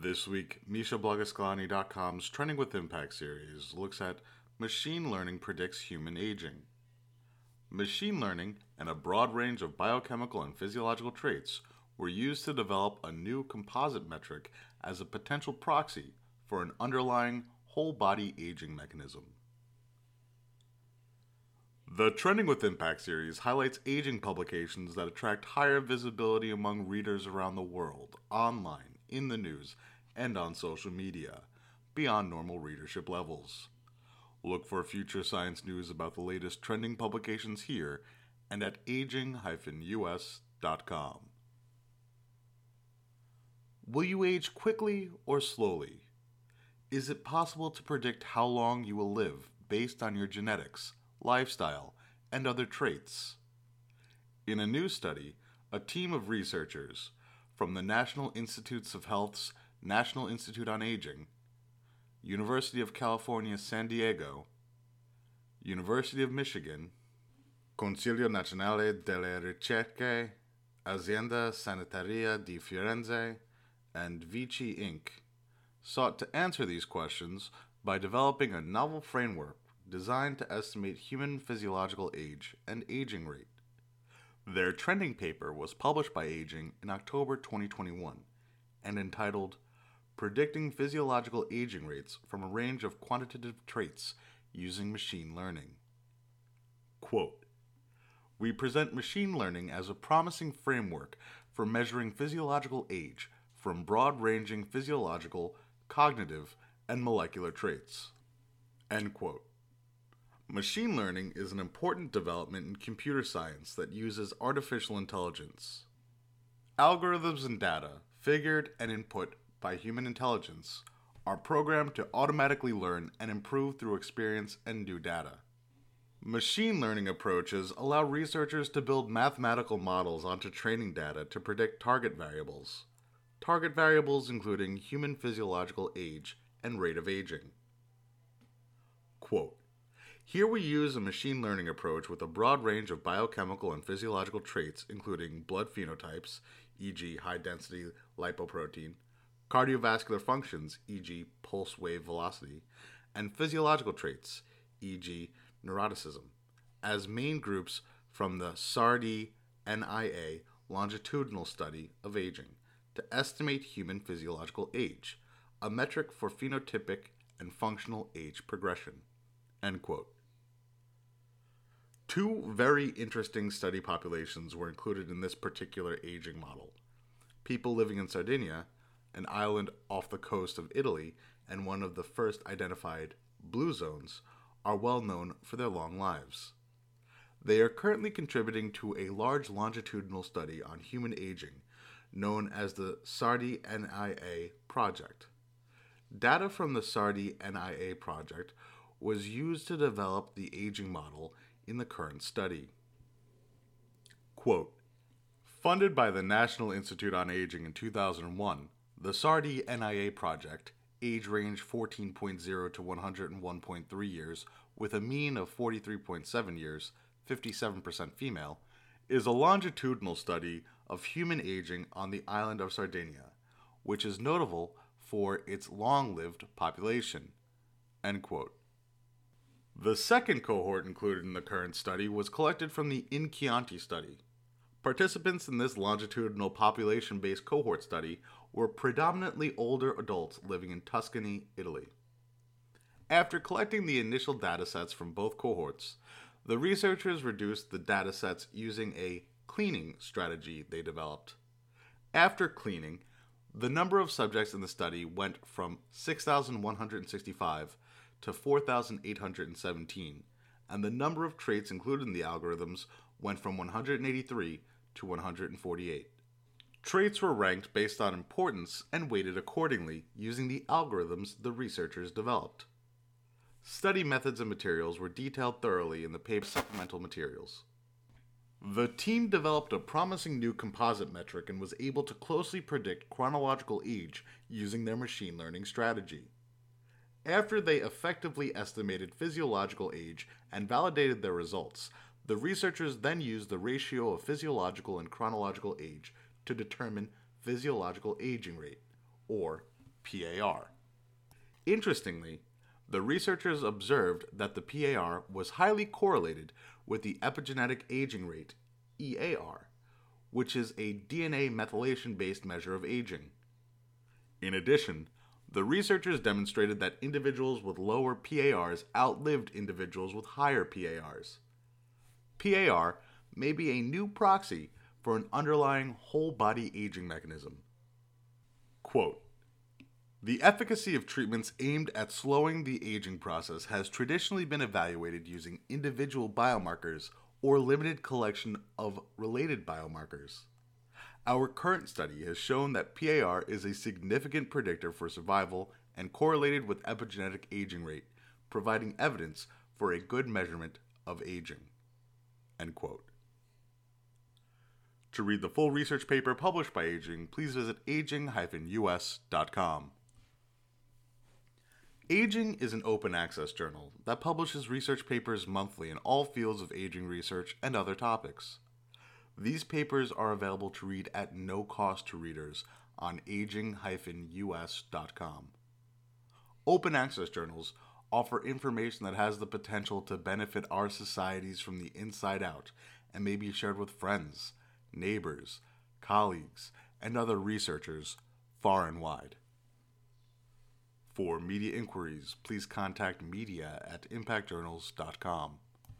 This week, MishaBlogasklani.com's Trending with Impact series looks at Machine Learning Predicts Human Aging. Machine learning and a broad range of biochemical and physiological traits were used to develop a new composite metric as a potential proxy for an underlying whole body aging mechanism. The Trending with Impact series highlights aging publications that attract higher visibility among readers around the world, online, in the news, and on social media, beyond normal readership levels. Look for future science news about the latest trending publications here and at aging-us.com. Will you age quickly or slowly? Is it possible to predict how long you will live based on your genetics, lifestyle, and other traits? In a new study, a team of researchers from the National Institutes of Health's National Institute on Aging, University of California, San Diego, University of Michigan, Consiglio Nazionale delle Ricerche, Azienda Sanitaria di Firenze, and Vici Inc. sought to answer these questions by developing a novel framework designed to estimate human physiological age and aging rate. Their trending paper was published by Aging in October 2021 and entitled Predicting Physiological Aging Rates from a Range of Quantitative Traits Using Machine Learning. Quote We present machine learning as a promising framework for measuring physiological age from broad ranging physiological, cognitive, and molecular traits. End quote. Machine learning is an important development in computer science that uses artificial intelligence. Algorithms and data, figured and input by human intelligence, are programmed to automatically learn and improve through experience and new data. Machine learning approaches allow researchers to build mathematical models onto training data to predict target variables. Target variables including human physiological age and rate of aging. Quote here we use a machine learning approach with a broad range of biochemical and physiological traits, including blood phenotypes, e.g., high density lipoprotein, cardiovascular functions, e.g., pulse wave velocity, and physiological traits, e.g., neuroticism, as main groups from the SARDI NIA longitudinal study of aging to estimate human physiological age, a metric for phenotypic and functional age progression. End quote. Two very interesting study populations were included in this particular aging model people living in Sardinia, an island off the coast of Italy and one of the first identified blue zones, are well known for their long lives. They are currently contributing to a large longitudinal study on human aging known as the SardiNIA project. Data from the SardiNIA project was used to develop the aging model in the current study. Quote, Funded by the National Institute on Aging in 2001, the SardiNIA project, age range 14.0 to 101.3 years, with a mean of 43.7 years, 57% female, is a longitudinal study of human aging on the island of Sardinia, which is notable for its long lived population. End quote. The second cohort included in the current study was collected from the InCHIANTI study. Participants in this longitudinal population based cohort study were predominantly older adults living in Tuscany, Italy. After collecting the initial datasets from both cohorts, the researchers reduced the datasets using a cleaning strategy they developed. After cleaning, the number of subjects in the study went from 6,165 to 4,817, and the number of traits included in the algorithms went from 183 to 148. Traits were ranked based on importance and weighted accordingly using the algorithms the researchers developed. Study methods and materials were detailed thoroughly in the paper's supplemental materials. The team developed a promising new composite metric and was able to closely predict chronological age using their machine learning strategy. After they effectively estimated physiological age and validated their results, the researchers then used the ratio of physiological and chronological age to determine physiological aging rate, or PAR. Interestingly, the researchers observed that the PAR was highly correlated with the epigenetic aging rate, EAR, which is a DNA methylation based measure of aging. In addition, the researchers demonstrated that individuals with lower PARs outlived individuals with higher PARs. PAR may be a new proxy for an underlying whole body aging mechanism. Quote The efficacy of treatments aimed at slowing the aging process has traditionally been evaluated using individual biomarkers or limited collection of related biomarkers. Our current study has shown that PAR is a significant predictor for survival and correlated with epigenetic aging rate, providing evidence for a good measurement of aging. End quote. To read the full research paper published by Aging, please visit aging-us.com. Aging is an open access journal that publishes research papers monthly in all fields of aging research and other topics. These papers are available to read at no cost to readers on aging-us.com. Open access journals offer information that has the potential to benefit our societies from the inside out and may be shared with friends, neighbors, colleagues, and other researchers far and wide. For media inquiries, please contact media at impactjournals.com.